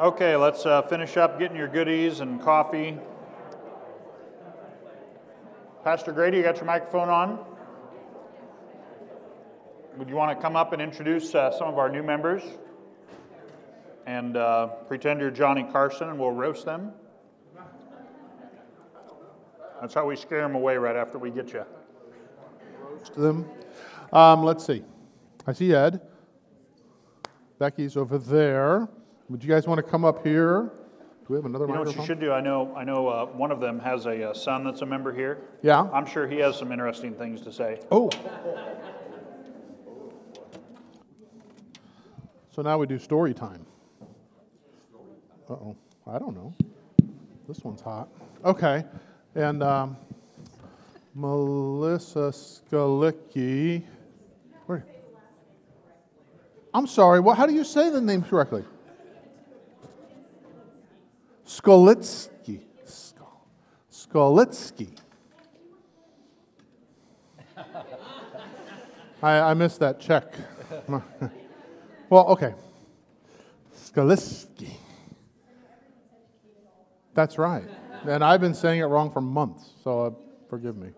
Okay, let's uh, finish up getting your goodies and coffee. Pastor Grady, you got your microphone on? Would you want to come up and introduce uh, some of our new members? And uh, pretend you're Johnny Carson and we'll roast them? That's how we scare them away right after we get you. Roast them. Um, let's see. I see Ed. Becky's over there. Would you guys want to come up here? Do we have another You know what you should do? I know, I know uh, one of them has a uh, son that's a member here. Yeah. I'm sure he has some interesting things to say. Oh. So now we do story time. Uh oh. I don't know. This one's hot. Okay. And um, Melissa Skalicki. I'm sorry. What, how do you say the name correctly? Skolitsky. Skolitsky. I, I missed that check. well, okay. Skolitsky. That's right. And I've been saying it wrong for months, so uh, forgive me.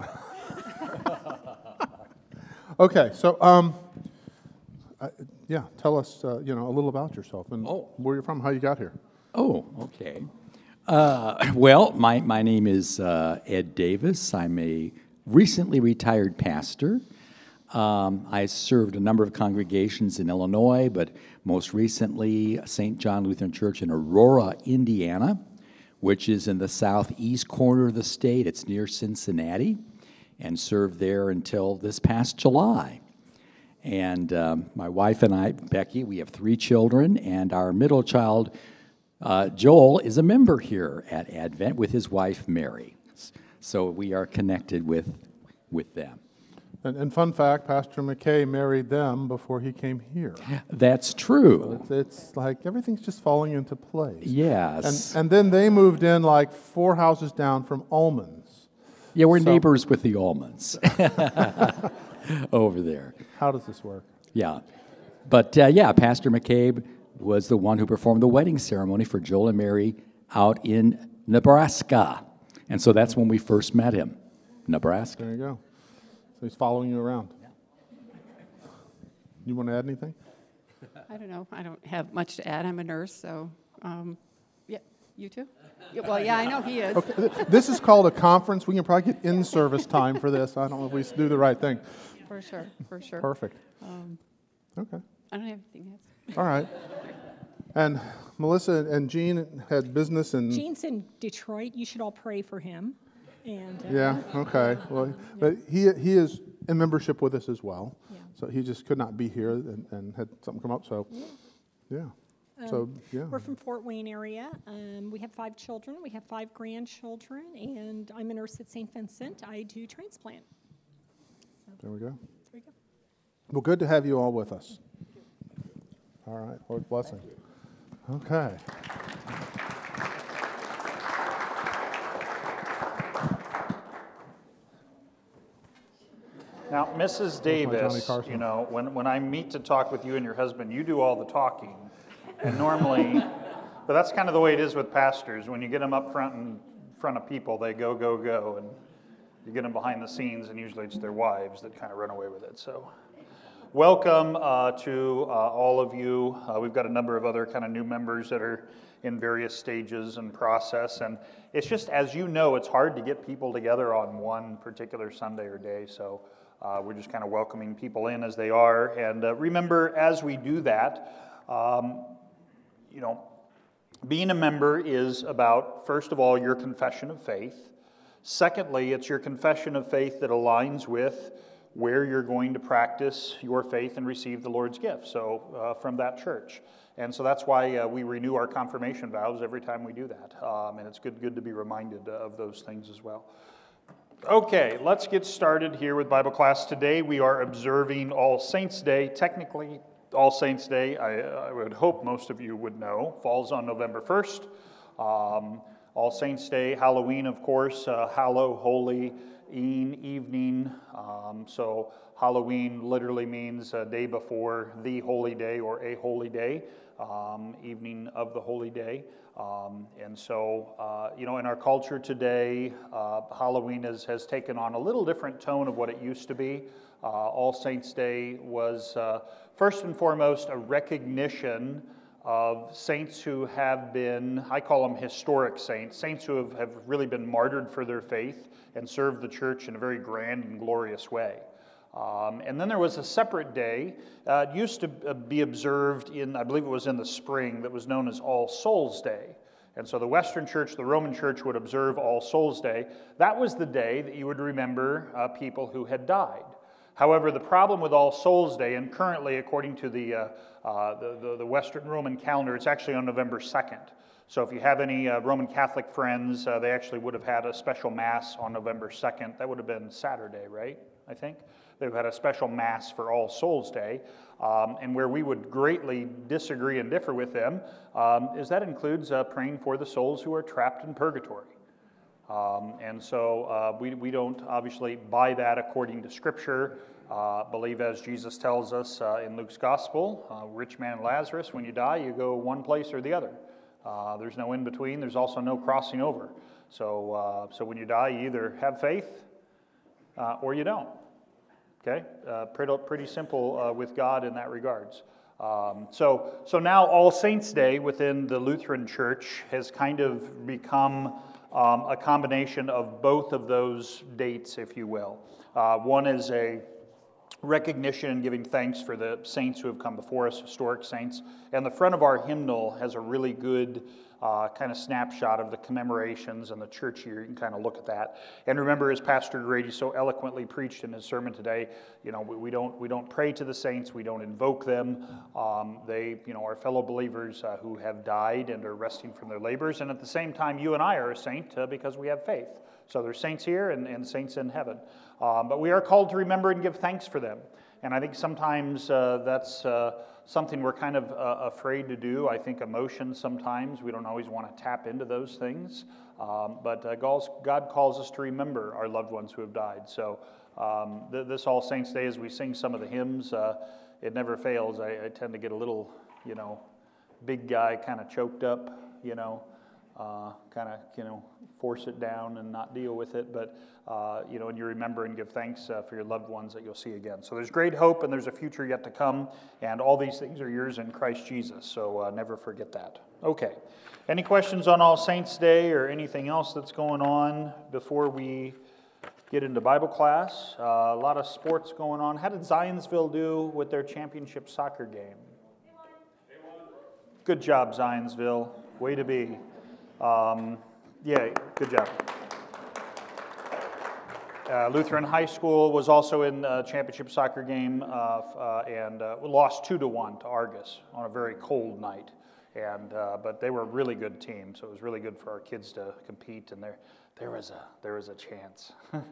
Okay, so um, I, yeah, tell us, uh, you know, a little about yourself and Oh. where you're from, how you got here. Oh, okay. Uh, well, my, my name is uh, Ed Davis. I'm a recently retired pastor. Um, I served a number of congregations in Illinois, but most recently, St. John Lutheran Church in Aurora, Indiana, which is in the southeast corner of the state. It's near Cincinnati, and served there until this past July. And um, my wife and I, Becky, we have three children, and our middle child, uh, Joel, is a member here at Advent with his wife, Mary. So we are connected with, with them. And, and fun fact Pastor McKay married them before he came here. That's true. It's, it's like everything's just falling into place. Yes. And, and then they moved in like four houses down from Almonds. yeah, we're so- neighbors with the Almonds over there. How does this work? Yeah. But uh, yeah, Pastor McCabe was the one who performed the wedding ceremony for Joel and Mary out in Nebraska. And so that's when we first met him, Nebraska. There you go. So he's following you around. You want to add anything? I don't know. I don't have much to add. I'm a nurse, so um, yeah. You too? Yeah, well, yeah, I know he is. Okay, this is called a conference. We can probably get in service time for this. I don't know if we do the right thing. For sure, for sure. Perfect. Um, Okay. I don't have anything else. All right. And Melissa and Jean had business in. Jean's in Detroit. You should all pray for him. And uh, Yeah, okay. Well, but he, he is in membership with us as well. Yeah. So he just could not be here and, and had something come up, so, yeah. So, yeah. we're from Fort Wayne area. Um, we have five children. We have five grandchildren, and I'm a nurse at St. Vincent. I do transplant. There we go. There you go. Well, good to have you all with us. All right, Lord blessing. Okay. Now, Mrs. Davis, you know, when, when I meet to talk with you and your husband, you do all the talking. And normally, but that's kind of the way it is with pastors. When you get them up front in front of people, they go, go, go. And you get them behind the scenes, and usually it's their wives that kind of run away with it. So, welcome uh, to uh, all of you. Uh, we've got a number of other kind of new members that are in various stages and process. And it's just, as you know, it's hard to get people together on one particular Sunday or day. So, uh, we're just kind of welcoming people in as they are. And uh, remember, as we do that, um, you know, being a member is about, first of all, your confession of faith. Secondly, it's your confession of faith that aligns with where you're going to practice your faith and receive the Lord's gift. So, uh, from that church. And so that's why uh, we renew our confirmation vows every time we do that. Um, and it's good, good to be reminded of those things as well. Okay, let's get started here with Bible class. Today we are observing All Saints' Day. Technically, All Saints' Day, I, I would hope most of you would know, falls on November 1st. Um, All Saints' Day, Halloween, of course, uh, Hallow, Holy, Ean, evening. Um, so Halloween literally means a day before the holy day or a holy day, um, evening of the holy day. Um, and so, uh, you know, in our culture today, uh, Halloween has, has taken on a little different tone of what it used to be. Uh, All Saints' Day was uh, first and foremost a recognition of saints who have been, I call them historic saints, saints who have, have really been martyred for their faith and served the church in a very grand and glorious way. Um, and then there was a separate day. Uh, it used to uh, be observed in, I believe it was in the spring, that was known as All Souls Day. And so the Western Church, the Roman Church, would observe All Souls Day. That was the day that you would remember uh, people who had died. However, the problem with All Souls Day, and currently, according to the, uh, uh, the, the, the, Western Roman calendar, it's actually on November 2nd. So if you have any uh, Roman Catholic friends, they actually would have had a special Mass on November 2nd. That would have been Saturday, right? I think. They've had a special Mass for All Souls Day. Um, and where we would greatly disagree and differ with them um, is that includes uh, praying for the souls who are trapped in purgatory. Um, and so uh, we, we don't obviously buy that according to Scripture. Uh, believe as Jesus tells us uh, in Luke's Gospel, uh, rich man Lazarus, when you die, you go one place or the other. Uh, there's no in between, there's also no crossing over. So, uh, so when you die, you either have faith or you don't. Okay? Pretty, pretty simple with God in that regards. Um, so, so now All Saints' Day within the Lutheran Church has kind of become um, a combination of both of those dates, if you will. Uh, one is a recognition and giving thanks for the saints who have come before us, historic saints. And the front of our hymnal has a really good uh, kind of snapshot of the commemorations and the church year. You can kind of look at that. And remember, as Pastor Grady so eloquently preached in his sermon today, you know, we, we don't, we don't pray to the saints, we don't invoke them. Um, they, you know, are fellow believers uh, who have died and are resting from their labors. And at the same time, you and I are a saint uh, because we have faith. So there's saints here and, and saints in heaven. Um, but we are called to remember and give thanks for them. And I think sometimes uh, that's uh, something we're kind of uh, afraid to do. I think emotions sometimes, we don't always want to tap into those things. Um, but uh, God calls us to remember our loved ones who have died. So um, th- this All Saints Day, as we sing some of the hymns, uh, it never fails. I, I, tend to get a little, you know, big guy kind of choked up, you know, uh, kind of, you know, force it down and not deal with it. But uh, you know, and you remember and give thanks uh, for your loved ones that you'll see again. So there's great hope and there's a future yet to come, and all these things are yours in Christ Jesus. So uh, never forget that. Okay. Any questions on All Saints' Day or anything else that's going on before we get into Bible class? Uh, a lot of sports going on. How did Zionsville do with their championship soccer game? Good job, Zionsville. Way to be. Um, yeah, good job. Uh, Lutheran High School was also in a championship soccer game uh, uh, and uh, lost two to one to Argus on a very cold night. And uh, but they were a really good team, so it was really good for our kids to compete. And there, there was a there was a chance.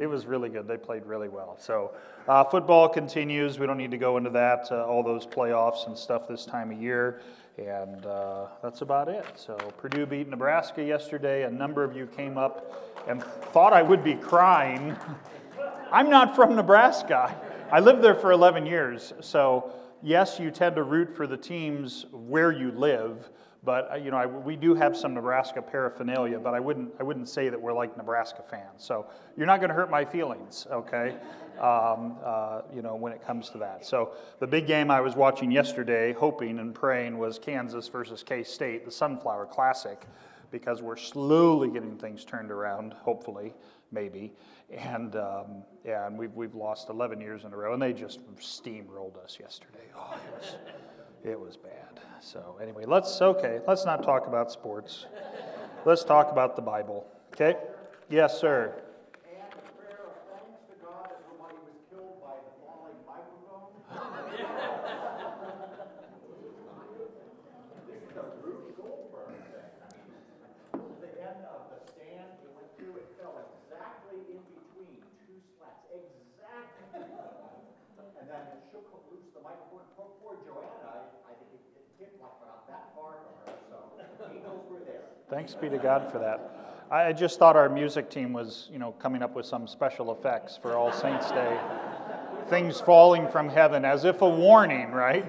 it was really good. They played really well. So uh, football continues. We don't need to go into that. all those playoffs and stuff this time of year. And uh, that's about it. So Purdue beat Nebraska yesterday. A number of you came up and thought I would be crying. I'm not from Nebraska. I lived there for 11 years. So, yes, you tend to root for the teams where you live. But uh, you know, I, we do have some Nebraska paraphernalia, but I wouldn't, I wouldn't say that we're like Nebraska fans. So you're not going to hurt my feelings, okay? Um, uh, you know, when it comes to that. So the big game I was watching yesterday, hoping and praying, was Kansas versus K State, the Sunflower Classic, because we're slowly getting things turned around. Hopefully, maybe. And um, yeah, and we've we've lost 11 years in a row, and they just steamrolled us yesterday. Oh, it was, bad. So, anyway, let's, okay, let's not talk about sports. Let's talk about the Bible. Okay? Yes, sir. Thanks be to God for that. I just thought our music team was, you know, coming up with some special effects for All Saints Day. Things falling from heaven as if a warning, right?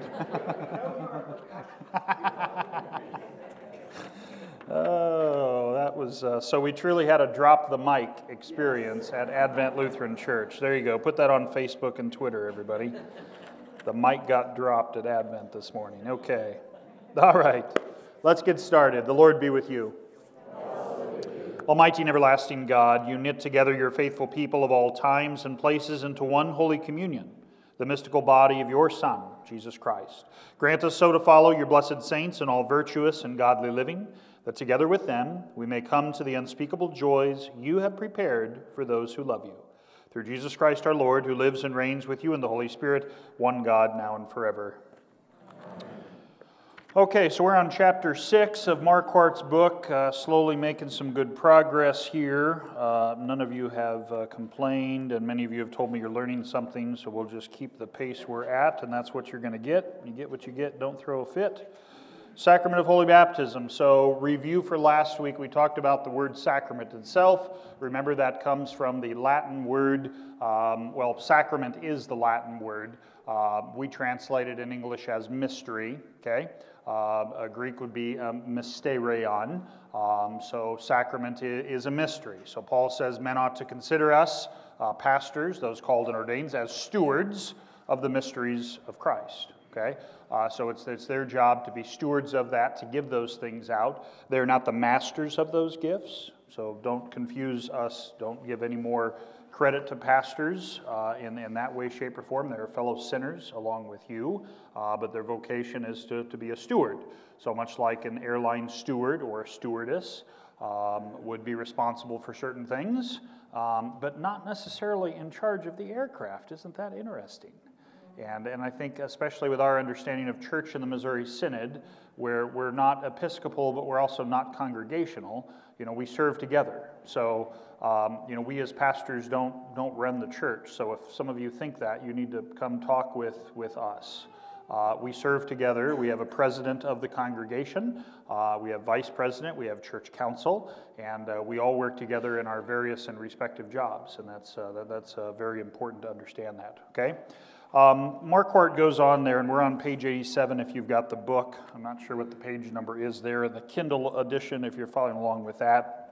oh, that was uh, so we truly had a drop the mic experience at Advent Lutheran Church. There you go. Put that on Facebook and Twitter, everybody. The mic got dropped at Advent this morning. Okay. All right. Let's get started. The Lord be with you. Almighty and everlasting God, you knit together your faithful people of all times and places into one holy communion, the mystical body of your Son, Jesus Christ. Grant us so to follow your blessed saints in all virtuous and godly living, that together with them we may come to the unspeakable joys you have prepared for those who love you. Through Jesus Christ our Lord, who lives and reigns with you in the Holy Spirit, one God, now and forever. Okay, so we're on chapter six of Marquardt's book, uh, slowly making some good progress here. Uh, none of you have uh, complained, and many of you have told me you're learning something, so we'll just keep the pace we're at, and that's what you're going to get. You get what you get, don't throw a fit. Sacrament of Holy Baptism. So, review for last week, we talked about the word sacrament itself. Remember, that comes from the Latin word, um, well, sacrament is the Latin word. Uh, we translate it in English as mystery, okay? Uh, Greek would be um, mysterion. Um, so sacrament is a mystery. So Paul says men ought to consider us, uh, pastors, those called and ordained, as stewards of the mysteries of Christ. Okay? Uh, so it's, it's their job to be stewards of that, to give those things out. They're not the masters of those gifts. So don't confuse us. Don't give any more credit to pastors uh, in, in that way, shape, or form. They're fellow sinners along with you, uh, but their vocation is to, to be a steward. So much like an airline steward or a stewardess um, would be responsible for certain things, um, but not necessarily in charge of the aircraft. Isn't that interesting? And, and I think, especially with our understanding of church in the Missouri Synod, where we're not Episcopal, but we're also not congregational, you know, we serve together. So um, you know, we as pastors don't, don't run the church, so if some of you think that, you need to come talk with, with us. Uh, we serve together. We have a president of the congregation, uh, we have vice president, we have church council, and uh, we all work together in our various and respective jobs, and that's, uh, that, that's uh, very important to understand that, okay? Um, Marquardt goes on there, and we're on page 87 if you've got the book. I'm not sure what the page number is there the Kindle edition if you're following along with that.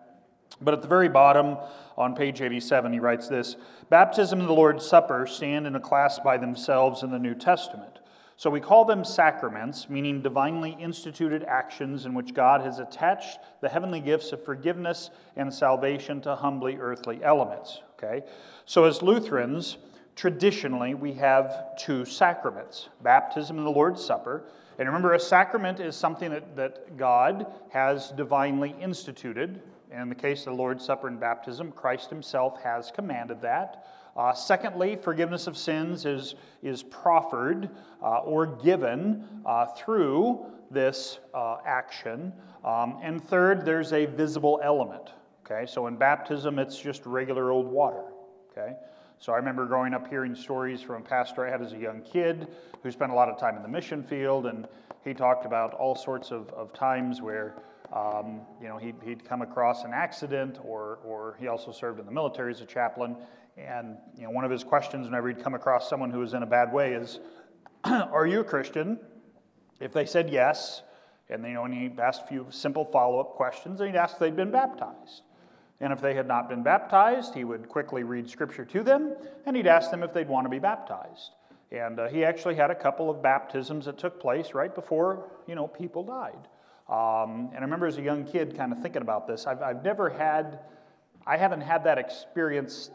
But at the very bottom, on page 87, he writes this Baptism and the Lord's Supper stand in a class by themselves in the New Testament. So we call them sacraments, meaning divinely instituted actions in which God has attached the heavenly gifts of forgiveness and salvation to humbly earthly elements. Okay? So as Lutherans, traditionally we have two sacraments baptism and the Lord's Supper. And remember, a sacrament is something that, that God has divinely instituted and in the case of the Lord's Supper and baptism, Christ himself has commanded that. Uh, secondly, forgiveness of sins is, is proffered uh, or given uh, through this uh, action. Um, and third, there's a visible element. Okay, so in baptism, it's just regular old water. Okay, so I remember growing up hearing stories from a pastor I had as a young kid who spent a lot of time in the mission field, and he talked about all sorts of, of times where um, you know, he'd, he'd come across an accident, or, or he also served in the military as a chaplain. And you know, one of his questions whenever he'd come across someone who was in a bad way is, "Are you a Christian?" If they said yes, and you know, and he asked a few simple follow-up questions, and he'd ask if they'd been baptized. And if they had not been baptized, he would quickly read scripture to them, and he'd ask them if they'd want to be baptized. And uh, he actually had a couple of baptisms that took place right before you know people died. Um, and I remember as a young kid kind of thinking about this. I've, I've never had, I haven't had that experience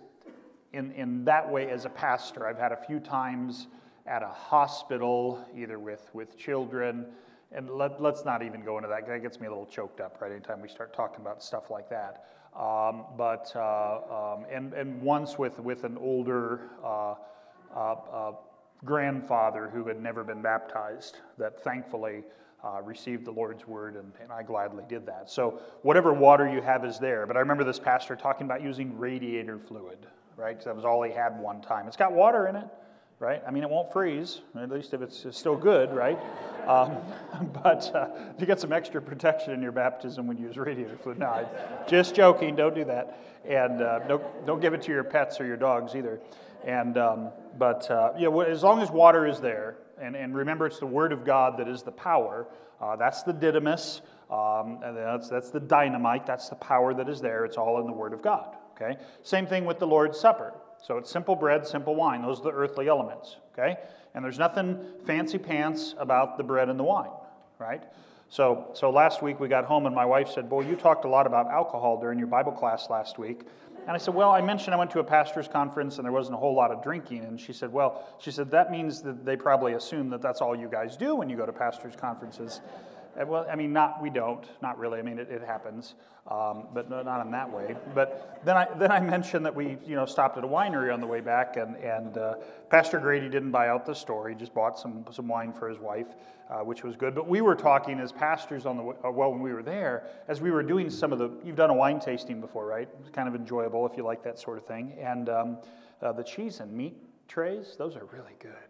in, in that way as a pastor. I've had a few times at a hospital, either with, with children, and let, us not even go into that. That gets me a little choked up right anytime we start talking about stuff like that. Um, but, uh, um, and, and once with, with an older uh, uh, uh grandfather who had never been baptized, that thankfully uh, received the Lord's word, and, and, I gladly did that. So, whatever water you have is there. But I remember this pastor talking about using radiator fluid, right? That was all he had one time. It's got water in it, right? I mean, it won't freeze, at least if it's still good, right? Um, but uh, you get some extra protection in your baptism when you use radiator fluid. No, just joking, don't do that. And uh, don't, don't give it to your pets or your dogs either. And, um, but, uh, you know, as long as water is there, and, and remember it's the Word of God that is the power, uh, that's the dunamis, um, and that's, that's the dynamite, that's the power that is there. It's all in the Word of God, okay? Same thing with the Lord's Supper. So it's simple bread, simple wine. Those are the earthly elements, okay? And there's nothing fancy pants about the bread and the wine, right? So, so last week we got home and my wife said, Boy, you talked a lot about alcohol during your Bible class last week. And I said, Well, I mentioned I went to a pastor's conference and there wasn't a whole lot of drinking. And she said, Well, she said, that means that they probably assume that that's all you guys do when you go to pastor's conferences. Well, I mean, not we don't, not really. I mean, it, it happens, um, but not in that way. But then I then I mentioned that we you know stopped at a winery on the way back, and and uh, Pastor Grady didn't buy out the store. He just bought some some wine for his wife, uh, which was good. But we were talking as pastors on the uh, well when we were there, as we were doing some of the. You've done a wine tasting before, right? It's kind of enjoyable if you like that sort of thing. And um, uh, the cheese and meat trays, those are really good.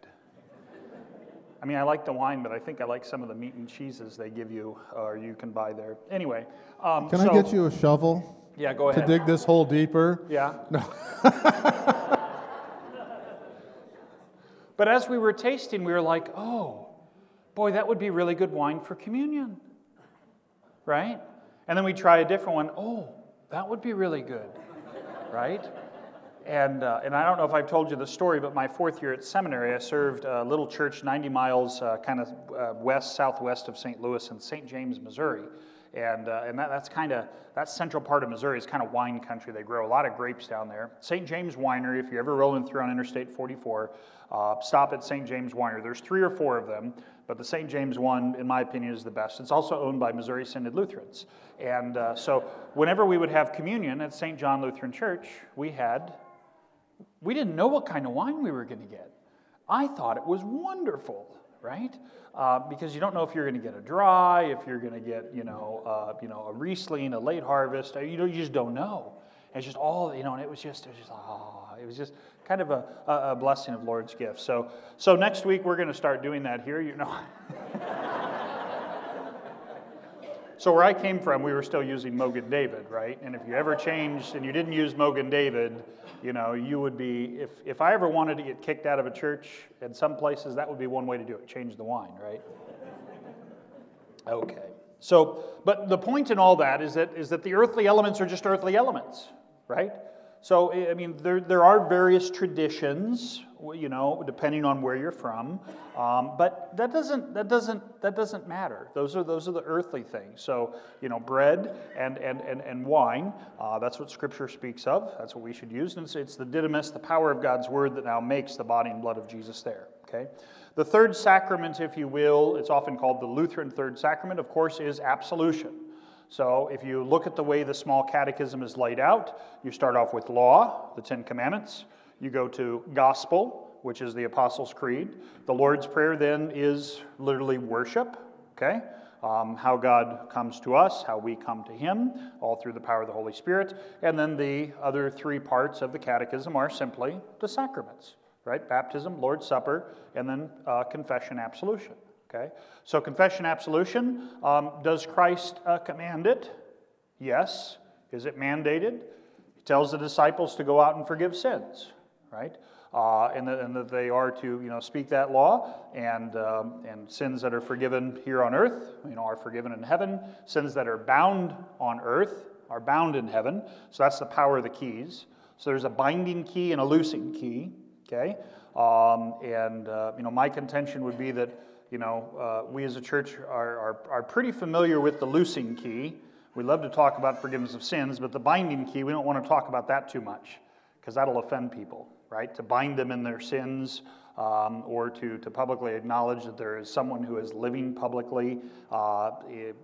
I mean, I like the wine, but I think I like some of the meat and cheeses they give you or you can buy there. Anyway. Um, can so, I get you a shovel? Yeah, go ahead. To dig this hole deeper? Yeah. No. but as we were tasting, we were like, oh, boy, that would be really good wine for communion. Right? And then we try a different one. Oh, that would be really good. Right? And, uh, and I don't know if I've told you the story, but my fourth year at seminary, I served a little church 90 miles uh, kind of uh, west, southwest of St. Louis in St. James, Missouri. And, uh, and that, that's kind of, that central part of Missouri is kind of wine country. They grow a lot of grapes down there. St. James Winery, if you're ever rolling through on Interstate 44, uh, stop at St. James Winery. There's three or four of them, but the St. James one, in my opinion, is the best. It's also owned by Missouri Synod Lutherans. And uh, so whenever we would have communion at St. John Lutheran Church, we had we didn't know what kind of wine we were going to get. I thought it was wonderful, right? Uh, because you don't know if you're going to get a dry, if you're going to get, you know, uh, you know, a Riesling, a late harvest. You know, you just don't know. it's just all, you know, and it was just, it was just, oh, it was just kind of a, a blessing of Lord's gift. So, so next week we're going to start doing that here. You know. So where I came from, we were still using Mogen David, right? And if you ever changed and you didn't use Mogen David, you know, you would be, if, if I ever wanted to get kicked out of a church in some places, that would be one way to do it, change the wine, right? Okay. So, but the point in all that is that, is that the earthly elements are just earthly elements, right? So, I mean, there, there are various traditions, you know, depending on where you're from, um, but that doesn't, that, doesn't, that doesn't matter. Those are, those are the earthly things. So, you know, bread and, and, and, and wine, uh, that's what Scripture speaks of. That's what we should use. And it's, it's the dunamis, the power of God's word that now makes the body and blood of Jesus there, okay? The third sacrament, if you will, it's often called the Lutheran third sacrament, of course, is absolution. So if you look at the way the small catechism is laid out, you start off with law, the Ten Commandments. You go to gospel, which is the Apostles' Creed. The Lord's Prayer then is literally worship, okay? Um, how God comes to us, how we come to Him, all through the power of the Holy Spirit. And then the other three parts of the catechism are simply the sacraments, right? Baptism, Lord's Supper, and then uh, confession, absolution. Okay? So, confession, absolution. Um, does Christ uh, command it? Yes. Is it mandated? He tells the disciples to go out and forgive sins, right? Uh, and, that, and, that, they are to, you know, speak that law, and, um, and sins that are forgiven here on earth, you know, are forgiven in heaven. Sins that are bound on earth are bound in heaven. So that's the power of the keys. So there's a binding key and a loosing key, okay? Um, and, uh, you know, my contention would be that you know, uh, we as a church are, are, are pretty familiar with the loosing key. We love to talk about forgiveness of sins, but the binding key, we don't want to talk about that too much because that'll offend people, right? To bind them in their sins um, or to, to publicly acknowledge that there is someone who is living publicly uh,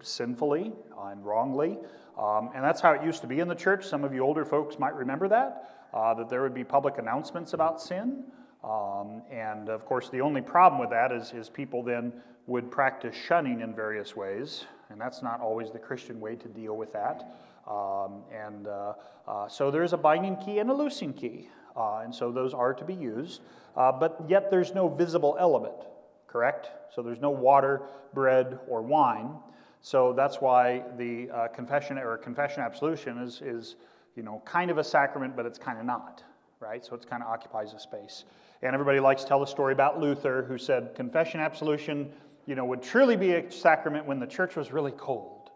sinfully and wrongly. Um, and that's how it used to be in the church. Some of you older folks might remember that, uh, that there would be public announcements about sin. Um, and of course, the only problem with that is, is people then would practice shunning in various ways, and that's not always the Christian way to deal with that. Um, and uh, uh, so there's a binding key and a loosing key. Uh, and so those are to be used. Uh, but yet there's no visible element, correct? So there's no water, bread, or wine. So that's why the uh, confession or confession absolution is, is, you know, kind of a sacrament, but it's kind of not, right? So it kind of occupies a space. And everybody likes to tell the story about Luther, who said confession absolution, you know, would truly be a sacrament when the church was really cold.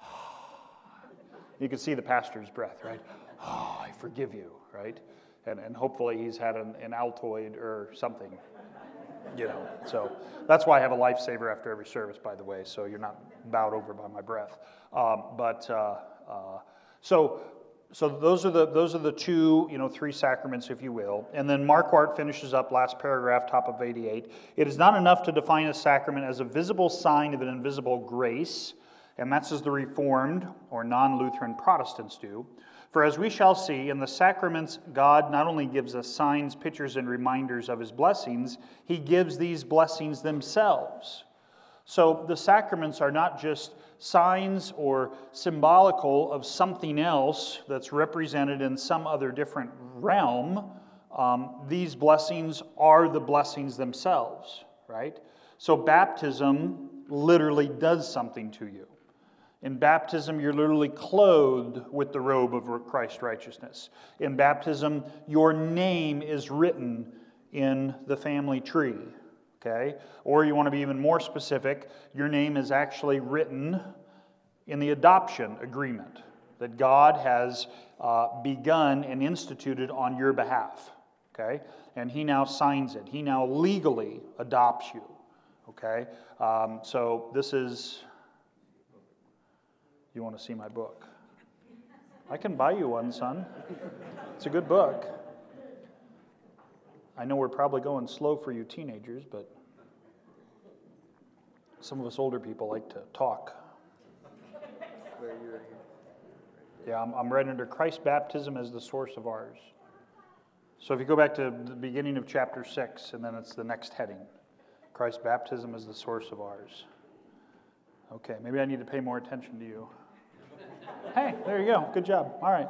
you can see the pastor's breath, right? Oh, I forgive you, right? And, and hopefully he's had an, an Altoid or something you know. So that's why I have a lifesaver after every service, by the way, so you're not bowed over by my breath. Um, but uh, uh, so so those are the those are the two you know three sacraments if you will and then marquardt finishes up last paragraph top of 88 it is not enough to define a sacrament as a visible sign of an invisible grace and that's as the reformed or non-lutheran protestants do for as we shall see, in the sacraments, God not only gives us signs, pictures, and reminders of his blessings, he gives these blessings themselves. So the sacraments are not just signs or symbolical of something else that's represented in some other different realm. Um, these blessings are the blessings themselves, right? So baptism literally does something to you. In baptism, you're literally clothed with the robe of Christ's righteousness. In baptism, your name is written in the family tree. Okay? Or you want to be even more specific, your name is actually written in the adoption agreement that God has uh, begun and instituted on your behalf. Okay? And He now signs it, He now legally adopts you. Okay? Um, so this is you want to see my book? I can buy you one, son. It's a good book. I know we're probably going slow for you teenagers, but some of us older people like to talk. Yeah, I'm, I'm right under Christ's baptism as the source of ours. So if you go back to the beginning of chapter 6, and then it's the next heading Christ's baptism is the source of ours. Okay, maybe I need to pay more attention to you. Hey, there you go. Good job. All right.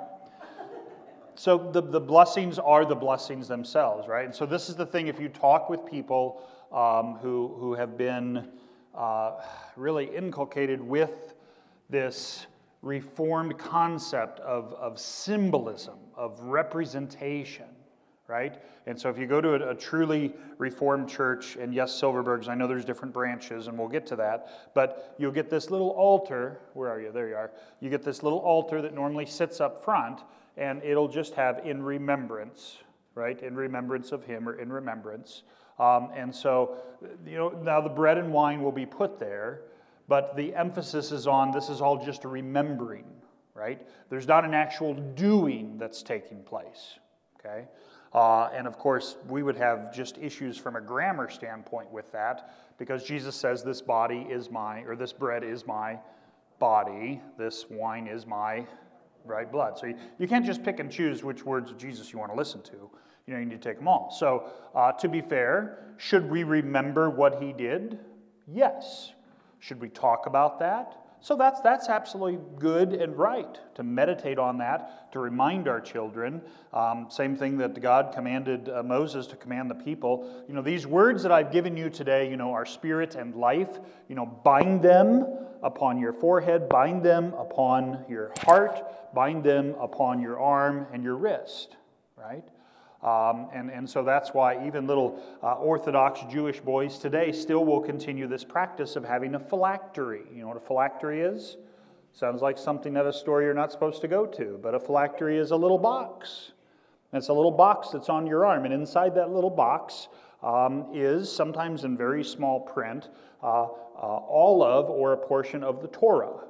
So the, the blessings are the blessings themselves, right? And so this is the thing if you talk with people um, who, who have been uh, really inculcated with this reformed concept of, of symbolism, of representation, right? And so if you go to a, a, truly reformed church, and yes, Silverberg's, I know there's different branches, and we'll get to that, but you'll get this little altar. Where are you? There you are. You get this little altar that normally sits up front, and it'll just have in remembrance, right? In remembrance of him or in remembrance. Um, and so, you know, now the bread and wine will be put there, but the emphasis is on this is all just a remembering, right? There's not an actual doing that's taking place, okay? Uh, and of course, we would have just issues from a grammar standpoint with that because Jesus says, This body is my, or this bread is my body, this wine is my right blood. So you, you can't just pick and choose which words of Jesus you want to listen to. You know, you need to take them all. So, uh, to be fair, should we remember what he did? Yes. Should we talk about that? So that's, that's absolutely good and right to meditate on that, to remind our children. Um, same thing that God commanded uh, Moses to command the people. You know, these words that I've given you today, you know, are spirit and life. You know, bind them upon your forehead, bind them upon your heart, bind them upon your arm and your wrist, right? Um, and, and so that's why even little uh, Orthodox Jewish boys today still will continue this practice of having a phylactery. You know what a phylactery is? Sounds like something at a store you're not supposed to go to, but a phylactery is a little box. It's a little box that's on your arm, and inside that little box um, is, sometimes in very small print, uh, uh, all of or a portion of the Torah.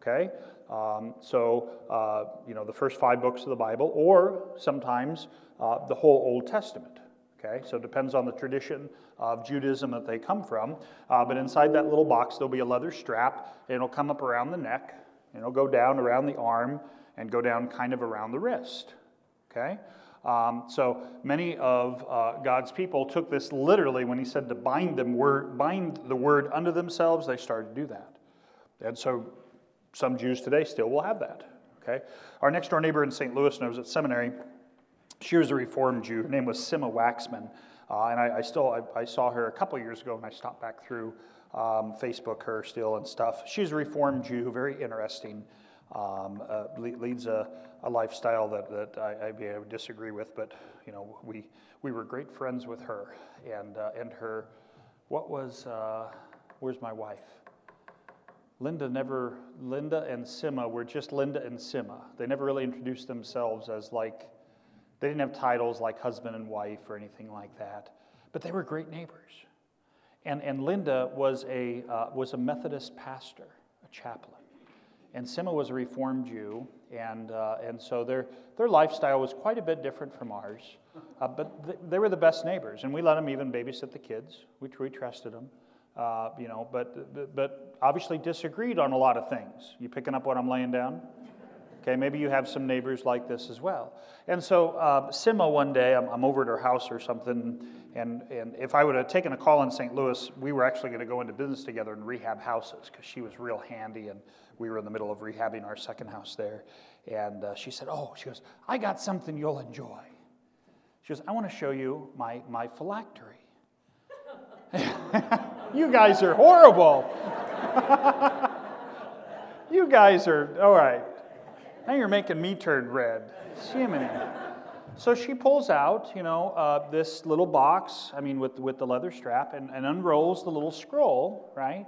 Okay? Um, so, uh, you know, the first five books of the Bible, or sometimes uh, the whole Old Testament. Okay, so it depends on the tradition of Judaism that they come from. Uh, but inside that little box, there'll be a leather strap, and it'll come up around the neck, and it'll go down around the arm, and go down kind of around the wrist. Okay? Um, so many of uh, God's people took this literally when he said to bind them, word, bind the word unto themselves, they started to do that. And so some Jews today still will have that. Okay? Our next door neighbor in St. Louis, was at seminary, she was a Reformed Jew. Her name was Sima Waxman. Uh, and I, I still I, I, saw her a couple years ago, and I stopped back through um, Facebook her still and stuff. She's a Reformed Jew, very interesting. Um, uh, leads a, a, lifestyle that, that I, I, would disagree with, but you know we we were great friends with her and uh, and her. What was uh, where's my wife? Linda never Linda and Sima were just Linda and Sima. They never really introduced themselves as like they didn't have titles like husband and wife or anything like that, but they were great neighbors. And, and Linda was a, uh, was a Methodist pastor, a chaplain. And Sima was a Reformed Jew, and, uh, and so their, their lifestyle was quite a bit different from ours. Uh, but th- they were the best neighbors, and we let them even babysit the kids, which we trusted them. Uh, you know, but, but obviously disagreed on a lot of things. You picking up what I'm laying down? Okay, maybe you have some neighbors like this as well. And so, uh, Sima, one day, I'm, I'm, over at her house or something, and, and if I would have taken a call in St. Louis, we were actually going to go into business together and rehab houses because she was real handy, and we were in the middle of rehabbing our second house there. And uh, she said, Oh, she goes, I got something you'll enjoy. She goes, I want to show you my, my phylactery. you guys are horrible. you guys are, all right. Now you're making me turn red. Jiminy. So she pulls out, you know, uh, this little box, I mean, with, with the leather strap, and, and unrolls the little scroll, right?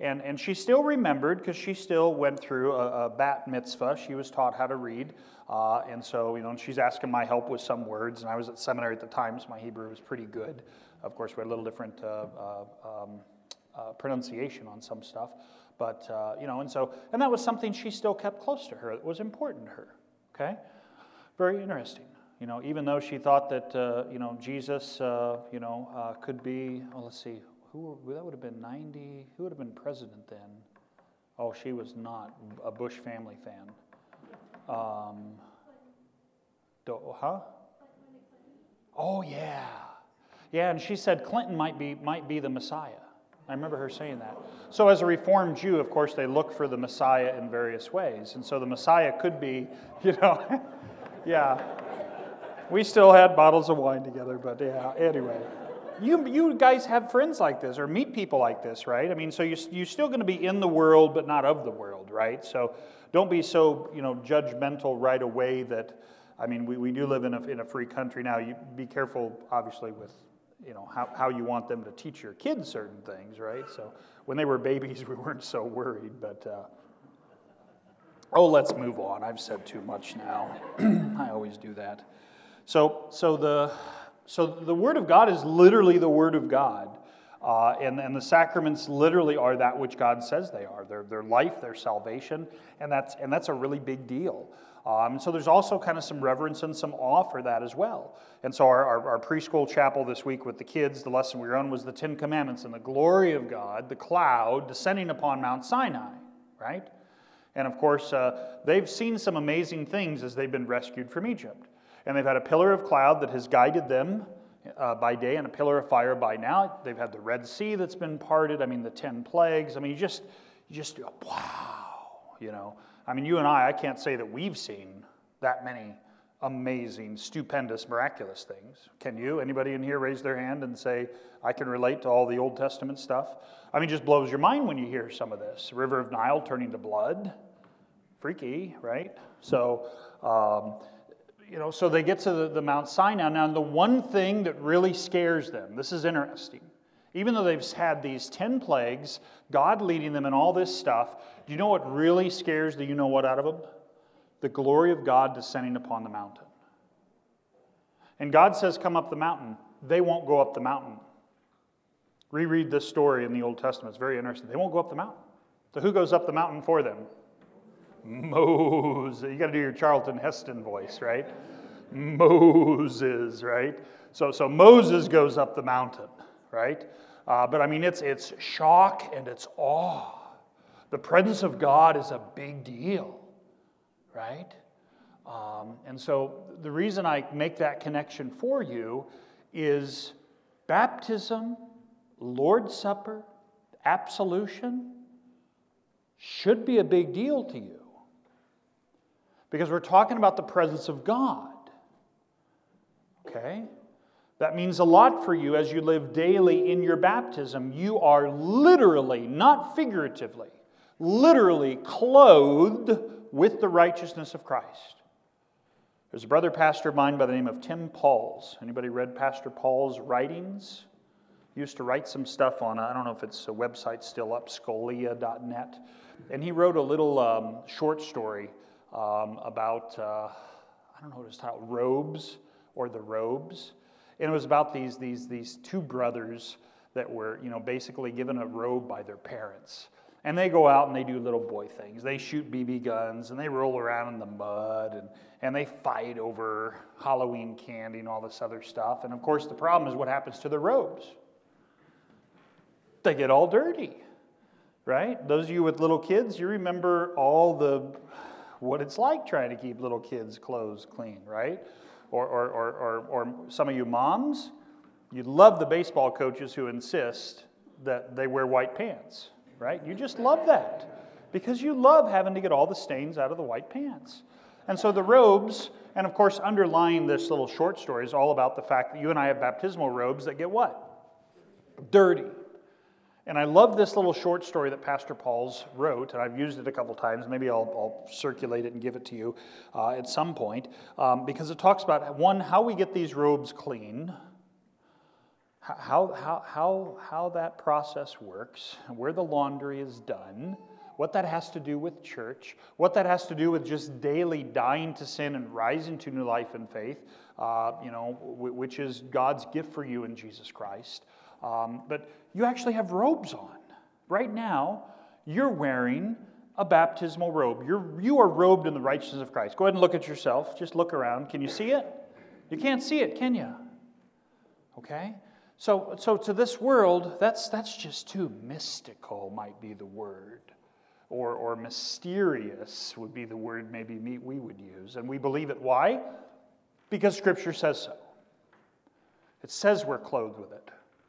And, and she still remembered because she still went through a, a, bat mitzvah. She was taught how to read. Uh, and so, you know, she's asking my help with some words. And I was at seminary at the time, so my Hebrew was pretty good. Of course, we had a little different uh, uh, um, uh, pronunciation on some stuff. But, uh, you know, and so, and that was something she still kept close to her. It was important to her, okay? Very interesting. You know, even though she thought that, uh, you know, Jesus, uh, you know, uh, could be, well, let's see, who, that would have been 90, who would have been president then? Oh, she was not a Bush family fan. Um, do, huh? Oh, yeah. Yeah, and she said Clinton might be, might be the Messiah. I remember her saying that. So, as a Reformed Jew, of course, they look for the Messiah in various ways. And so the Messiah could be, you know, yeah. We still had bottles of wine together, but yeah, anyway. You, you guys have friends like this or meet people like this, right? I mean, so you, you're still going to be in the world, but not of the world, right? So don't be so, you know, judgmental right away that, I mean, we, we do live in a, in a free country now. You be careful, obviously, with you know, how, how you want them to teach your kids certain things, right? So when they were babies, we weren't so worried, but uh, oh, let's move on. I've said too much now. I always do that. So, so the so the Word of God is literally the Word of God. Uh, and, and the sacraments literally are that which God says they are. They're, their life, their salvation, and that's, and that's a really big deal. Um, so there's also kind of some reverence and some awe for that as well. And so our, our, our, preschool chapel this week with the kids, the lesson we were on was the Ten Commandments and the glory of God, the cloud descending upon Mount Sinai, right? And of course, uh, they've seen some amazing things as they've been rescued from Egypt. And they've had a pillar of cloud that has guided them uh, by day and a pillar of fire by now. They've had the Red Sea that's been parted. I mean, the 10 plagues. I mean, you just, you just, wow, you know. I mean, you and I, I can't say that we've seen that many amazing, stupendous, miraculous things. Can you? Anybody in here raise their hand and say, I can relate to all the Old Testament stuff? I mean, just blows your mind when you hear some of this. River of Nile turning to blood. Freaky, right? So, um, you know, so they get to the, the Mount Sinai. Now, the one thing that really scares them, this is interesting. Even though they've had these 10 plagues, God leading them in all this stuff, do you know what really scares the you know what out of them? The glory of God descending upon the mountain. And God says, Come up the mountain. They won't go up the mountain. Reread this story in the Old Testament. It's very interesting. They won't go up the mountain. So, who goes up the mountain for them? Moses. You got to do your Charlton Heston voice, right? Moses, right? So, so Moses goes up the mountain, right? Uh, but I mean, it's, it's shock and it's awe. The presence of God is a big deal, right? Um, and so the reason I make that connection for you is baptism, Lord's Supper, absolution should be a big deal to you. Because we're talking about the presence of God. Okay? That means a lot for you as you live daily in your baptism. You are literally, not figuratively, literally clothed with the righteousness of Christ. There's a brother pastor of mine by the name of Tim Pauls. Anybody read Pastor Paul's writings? He used to write some stuff on, I don't know if it's a website still up, scolia.net. And he wrote a little um, short story um, about, uh, I don't know what it's titled, Robes or the Robes. And it was about these, these, these two brothers that were, you know, basically given a robe by their parents. And they go out and they do little boy things. They shoot BB guns and they roll around in the mud and, and they fight over Halloween candy and all this other stuff. And of course, the problem is what happens to the robes? They get all dirty, right? Those of you with little kids, you remember all the what it's like trying to keep little kids' clothes clean, right? Or, or, or, or, or some of you moms, you love the baseball coaches who insist that they wear white pants right? You just love that because you love having to get all the stains out of the white pants. And so the robes, and of course, underlying this little short story is all about the fact that you and I have baptismal robes that get what? Dirty. And I love this little short story that Pastor Paul's wrote, and I've used it a couple times. Maybe I'll, I'll circulate it and give it to you uh, at some point, um, because it talks about one, how we get these robes clean, how, how, how, how that process works, where the laundry is done, what that has to do with church, what that has to do with just daily dying to sin and rising to new life in faith, uh, you know, which is God's gift for you in Jesus Christ. Um, but you actually have robes on. Right now, you're wearing a baptismal robe. You're, you are robed in the righteousness of Christ. Go ahead and look at yourself. Just look around. Can you see it? You can't see it, can you? Okay? So, so to this world, that's, that's just too mystical, might be the word. Or, or mysterious would be the word maybe we would use. And we believe it. Why? Because Scripture says so. It says we're clothed with it.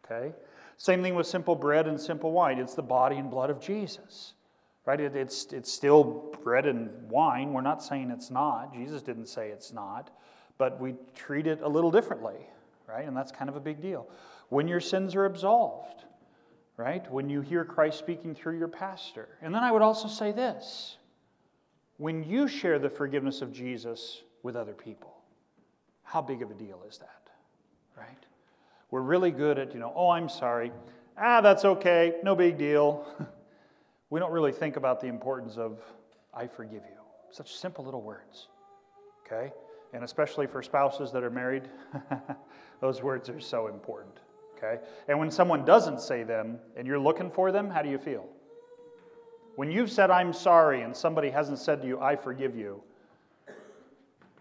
Okay? Same thing with simple bread and simple wine. It's the body and blood of Jesus. Right? It, it's, it's still bread and wine. We're not saying it's not. Jesus didn't say it's not. But we treat it a little differently. Right? And that's kind of a big deal when your sins are absolved, right? When you hear Christ speaking through your pastor. And then I would also say this when you share the forgiveness of Jesus with other people, how big of a deal is that, right? We're really good at, you know, oh, I'm sorry. Ah, that's okay. No big deal. we don't really think about the importance of, I forgive you. Such simple little words, okay? And especially for spouses that are married, those words are so important. Okay? And when someone doesn't say them and you're looking for them, how do you feel? When you've said, I'm sorry, and somebody hasn't said to you, I forgive you,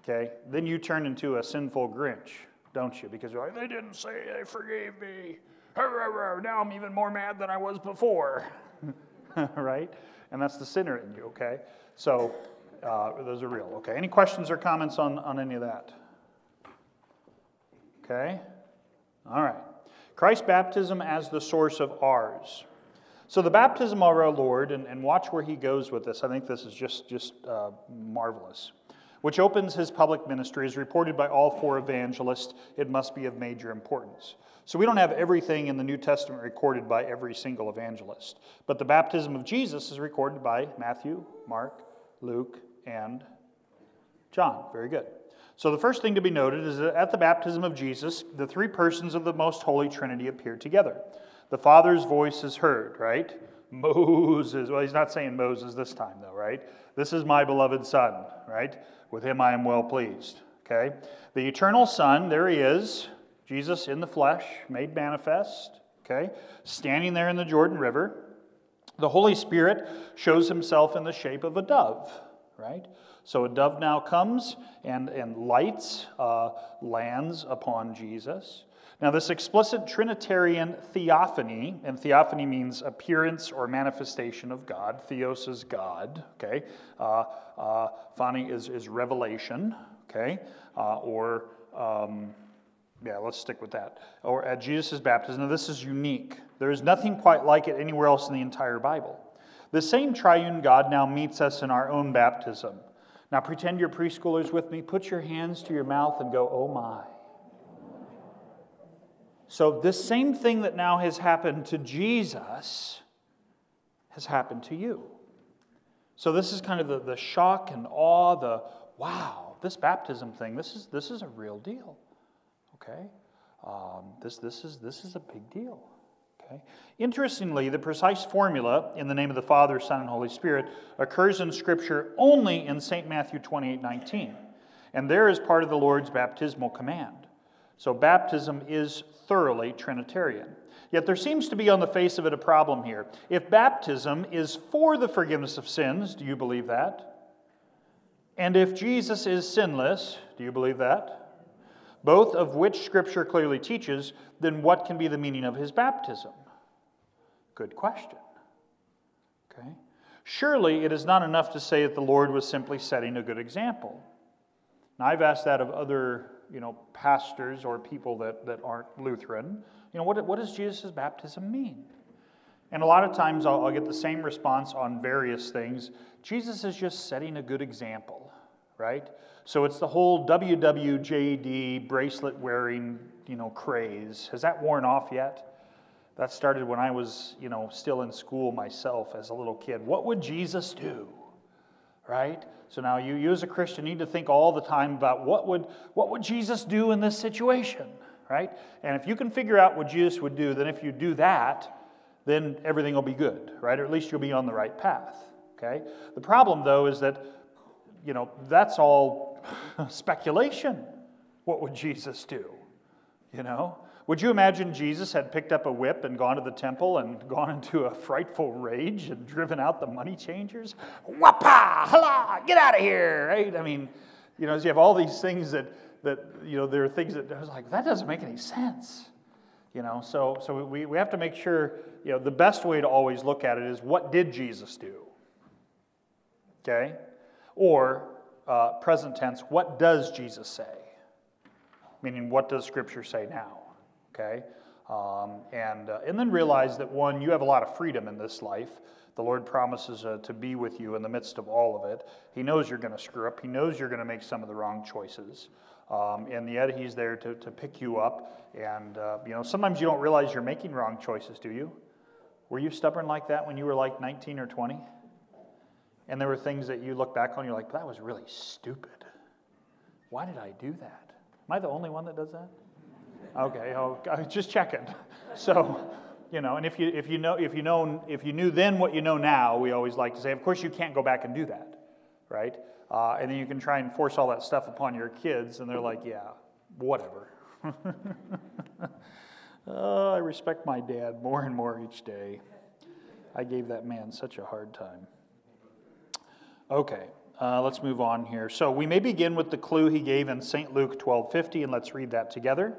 okay, then you turn into a sinful Grinch, don't you? Because you're like, they didn't say they forgave me. Now I'm even more mad than I was before. right? And that's the sinner in you, okay? So uh, those are real, okay? Any questions or comments on, on any of that? Okay? All right. Christ's baptism as the source of ours. So the baptism of our Lord, and, and watch where he goes with this. I think this is just, just uh, marvelous. Which opens his public ministry, is reported by all four evangelists. It must be of major importance. So we don't have everything in the New Testament recorded by every single evangelist. But the baptism of Jesus is recorded by Matthew, Mark, Luke, and John. Very good. So, the first thing to be noted is that at the baptism of Jesus, the three persons of the most holy Trinity appear together. The Father's voice is heard, right? Moses, well, he's not saying Moses this time, though, right? This is my beloved Son, right? With him I am well pleased, okay? The eternal Son, there he is, Jesus in the flesh, made manifest, okay? Standing there in the Jordan River. The Holy Spirit shows himself in the shape of a dove, right? So a dove now comes and, and lights, uh, lands upon Jesus. Now, this explicit Trinitarian theophany, and theophany means appearance or manifestation of God. Theos is God, okay? Uh, uh, phani is, is revelation, okay? Uh, or, um, yeah, let's stick with that. Or at Jesus' baptism. Now, this is unique. There is nothing quite like it anywhere else in the entire Bible. The same triune God now meets us in our own baptism. Now pretend you're preschoolers with me. Put your hands to your mouth and go, oh my. So, this same thing that now has happened to Jesus has happened to you. So, this is kind of the, the shock and awe, the wow, this baptism thing, this is, this is a real deal. Okay? Um, this, this, is, this is a big deal. Okay? Interestingly, the precise formula in the name of the Father, Son, and Holy Spirit occurs in Scripture only in St. Matthew 28 19. And there is part of the Lord's baptismal command. So baptism is thoroughly Trinitarian. Yet there seems to be on the face of it a problem here. If baptism is for the forgiveness of sins, do you believe that? And if Jesus is sinless, do you believe that? Both of which Scripture clearly teaches, then what can be the meaning of his baptism? Good question. Okay? Surely it is not enough to say that the Lord was simply setting a good example. Now, I've asked that of other you know, pastors or people that, that aren't Lutheran. You know, what, what does Jesus' baptism mean? And a lot of times I'll, I'll get the same response on various things. Jesus is just setting a good example, right? So it's the whole WWJD bracelet wearing, you know, craze. Has that worn off yet? That started when I was, you know, still in school myself as a little kid. What would Jesus do? Right? So now you, you as a Christian need to think all the time about what would, what would Jesus do in this situation? Right? And if you can figure out what Jesus would do, then if you do that, then everything will be good, right? Or at least you'll be on the right path. Okay? The problem though is that, you know, that's all speculation. What would Jesus do? You know? Would you imagine Jesus had picked up a whip and gone to the temple and gone into a frightful rage and driven out the money changers? Wapa! Hala! Get out of here! Right? I mean, you know, as you have all these things that, that you know, there are things that I was like, that doesn't make any sense. You know, so, so we, we have to make sure, you know, the best way to always look at it is what did Jesus do? Okay? Or, uh, present tense, what does Jesus say? Meaning, what does Scripture say now? okay? Um, and, uh, and then realize that one, you have a lot of freedom in this life. The Lord promises uh, to be with you in the midst of all of it. He knows you're going to screw up, He knows you're going to make some of the wrong choices. Um, and yet, He's there to, to pick you up. And, uh, you know, sometimes you don't realize you're making wrong choices, do you? Were you stubborn like that when you were like 19 or 20? And there were things that you look back on, you're like, that was really stupid. Why did I do that? Am I the only one that does that? Okay, oh, just checking. So, you know, and if you if you know if you know if you knew then what you know now, we always like to say, of course you can't go back and do that, right? Uh, and then you can try and force all that stuff upon your kids, and they're like, yeah, whatever. oh, I respect my dad more and more each day. I gave that man such a hard time. Okay, uh, let's move on here. So we may begin with the clue he gave in St. Luke 12:50, and let's read that together.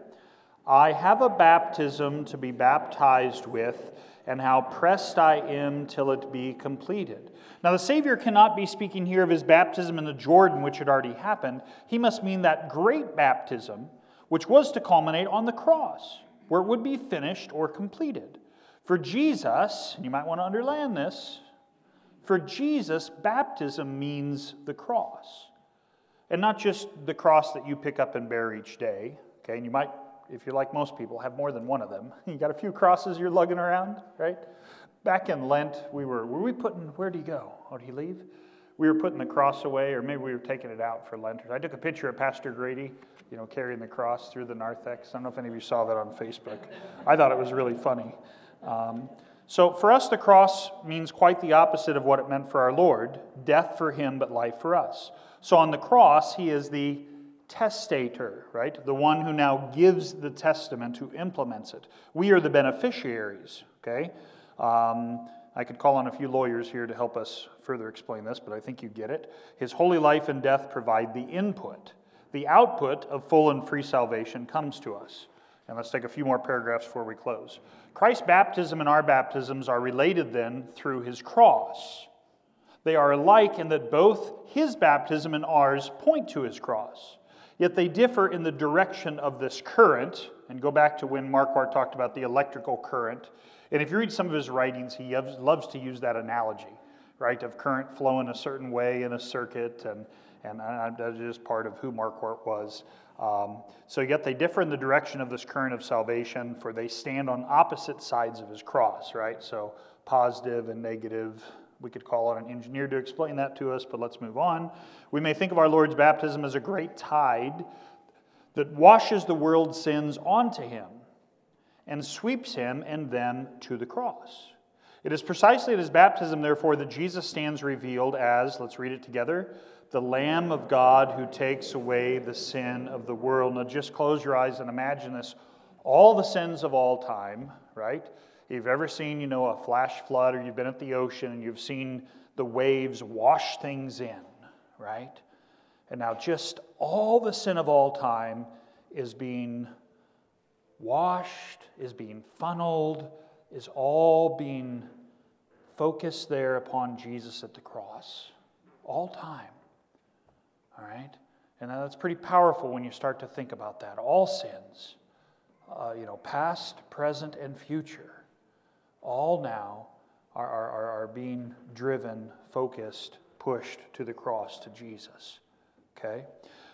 I have a baptism to be baptized with, and how pressed I am till it be completed. Now, the Savior cannot be speaking here of his baptism in the Jordan, which had already happened. He must mean that great baptism, which was to culminate on the cross, where it would be finished or completed. For Jesus, and you might want to underline this, for Jesus, baptism means the cross. And not just the cross that you pick up and bear each day, okay? And you might if you're like most people, have more than one of them. You got a few crosses you're lugging around, right? Back in Lent, we were, were we putting, where did he go? Oh, did he leave? We were putting the cross away, or maybe we were taking it out for Lent. I took a picture of Pastor Grady, you know, carrying the cross through the narthex. I don't know if any of you saw that on Facebook. I thought it was really funny. Um, so for us, the cross means quite the opposite of what it meant for our Lord death for him, but life for us. So on the cross, he is the testator, right? The one who now gives the testament, who implements it. We are the beneficiaries, okay? Um, I could call on a few lawyers here to help us further explain this, but I think you get it. His holy life and death provide the input. The output of full and free salvation comes to us. And let's take a few more paragraphs before we close. Christ's baptism and our baptisms are related then through his cross. They are alike in that both his baptism and ours point to his cross. Yet they differ in the direction of this current. And go back to when Marquardt talked about the electrical current. And if you read some of his writings, he loves to use that analogy, right, of current flowing a certain way in a circuit. And, And uh, that's just part of who Marquardt was. Um, so, yet they differ in the direction of this current of salvation, for they stand on opposite sides of his cross, right? So, positive and negative. We could call on an engineer to explain that to us, but let's move on. We may think of our Lord's baptism as a great tide that washes the world's sins onto him and sweeps him and them to the cross. It is precisely at his baptism, therefore, that Jesus stands revealed as, let's read it together, the Lamb of God who takes away the sin of the world. Now, just close your eyes and imagine this. All the sins of all time, right? If you've ever seen, you know, a flash flood or you've been at the ocean and you've seen the waves wash things in, right? And now, just all the sin of all time is being washed, is being funneled, is all being focused there upon Jesus at the cross. All time. All right? And that's pretty powerful when you start to think about that. All sins, uh, you know, past, present, and future, all now are, are, are being driven, focused, pushed to the cross, to Jesus. Okay?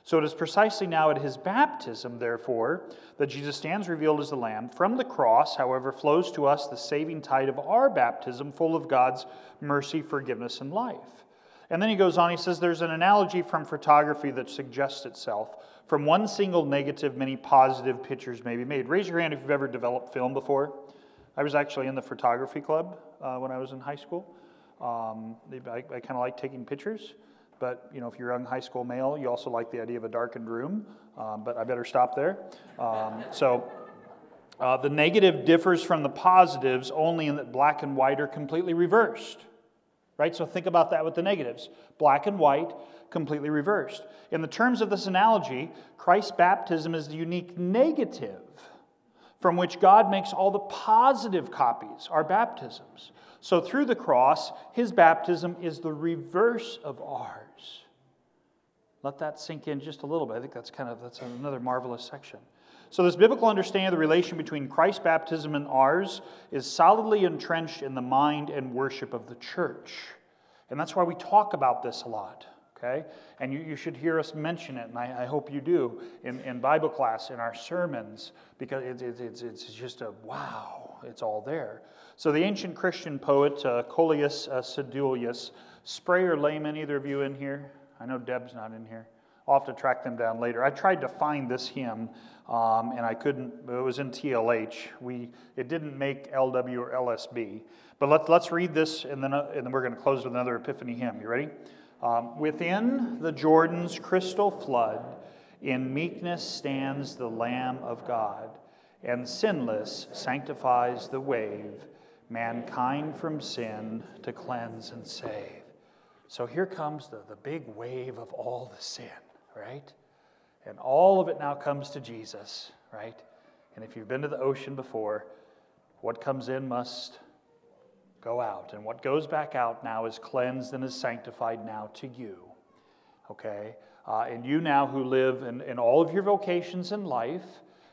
So it is precisely now at his baptism, therefore, that Jesus stands revealed as the Lamb. From the cross, however, flows to us the saving tide of our baptism, full of God's mercy, forgiveness, and life. And then he goes on, he says there's an analogy from photography that suggests itself. From one single negative, many positive pictures may be made. Raise your hand if you've ever developed film before. I was actually in the photography club uh, when I was in high school. Um, I, I kind of like taking pictures. But you know, if you're a young high school male, you also like the idea of a darkened room. Um, but I better stop there. Um, so uh, the negative differs from the positives only in that black and white are completely reversed. Right? So think about that with the negatives. Black and white, completely reversed. In the terms of this analogy, Christ's baptism is the unique negative from which God makes all the positive copies, our baptisms. So through the cross, his baptism is the reverse of ours. Let that sink in just a little bit. I think that's kind of that's another marvelous section. So this biblical understanding of the relation between Christ's baptism and ours is solidly entrenched in the mind and worship of the church. And that's why we talk about this a lot. Okay? And you, you should hear us mention it, and I, I hope you do in, in Bible class, in our sermons, because it, it, it's, it's just a wow, it's all there. So the ancient Christian poet uh, Coelius uh, Sedulius, spray or layman, either of you in here? I know Deb's not in here. I'll have to track them down later. I tried to find this hymn, um, and I couldn't. It was in TLH. We it didn't make LW or LSB. But let's let's read this, and then uh, and then we're going to close with another Epiphany hymn. You ready? Um, Within the Jordan's crystal flood, in meekness stands the Lamb of God, and sinless sanctifies the wave, mankind from sin to cleanse and save. So here comes the, the big wave of all the sin, right? And all of it now comes to Jesus, right? And if you've been to the ocean before, what comes in must go out. And what goes back out now is cleansed and is sanctified now to you. Okay? Uh, and you now who live in, in all of your vocations in life,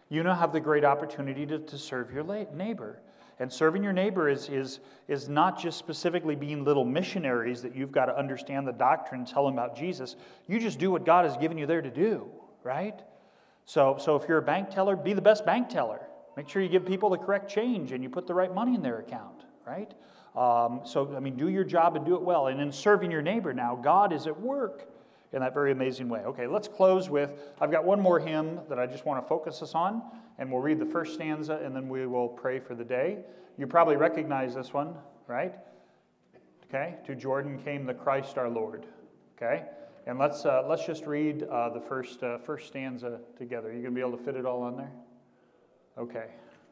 you now have the great opportunity to, to serve your neighbor. And serving your neighbor is, is, is not just specifically being little missionaries that you've got to understand the doctrine tell them about Jesus. You just do what God has given you there to do, right? So, so if you're a bank teller, be the best bank teller. Make sure you give people the correct change and you put the right money in their account, right? Um, so, I mean, do your job and do it well. And in serving your neighbor now, God is at work in that very amazing way. Okay, let's close with I've got one more hymn that I just want to focus us on, and we'll read the first stanza and then we will pray for the day. You probably recognize this one, right? Okay, to Jordan came the Christ our Lord. Okay, and let's uh, let's just read uh, the first uh, first stanza together. You gonna be able to fit it all on there? Okay.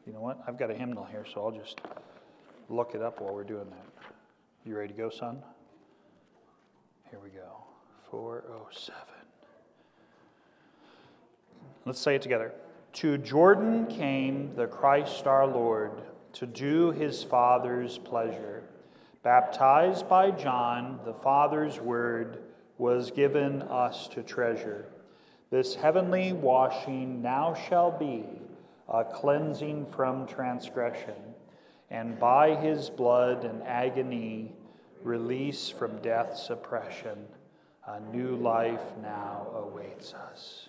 You know what? I've got a hymnal here, so I'll just look it up while we're doing that. You ready to go, son? Here we go. 407. Let's say it together. To Jordan came the Christ our Lord to do his Father's pleasure. Baptized by John, the Father's word was given us to treasure. This heavenly washing now shall be a cleansing from transgression, and by his blood and agony, release from death's oppression A new life now awaits us.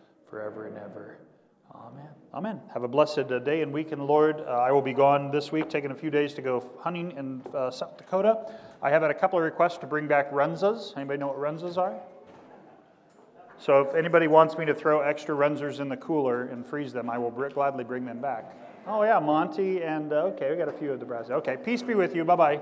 forever and ever. Amen. Amen. Have a blessed uh, day and week in the Lord. Uh, I will be gone this week, taking a few days to go hunting in uh, South Dakota. I have had a couple of requests to bring back Runzas. Anybody know what Runzas are? So if anybody wants me to throw extra Runzas in the cooler and freeze them, I will br- gladly bring them back. Oh yeah, Monty and uh, okay, we got a few of the Brazil. Okay, peace be with you. Bye bye.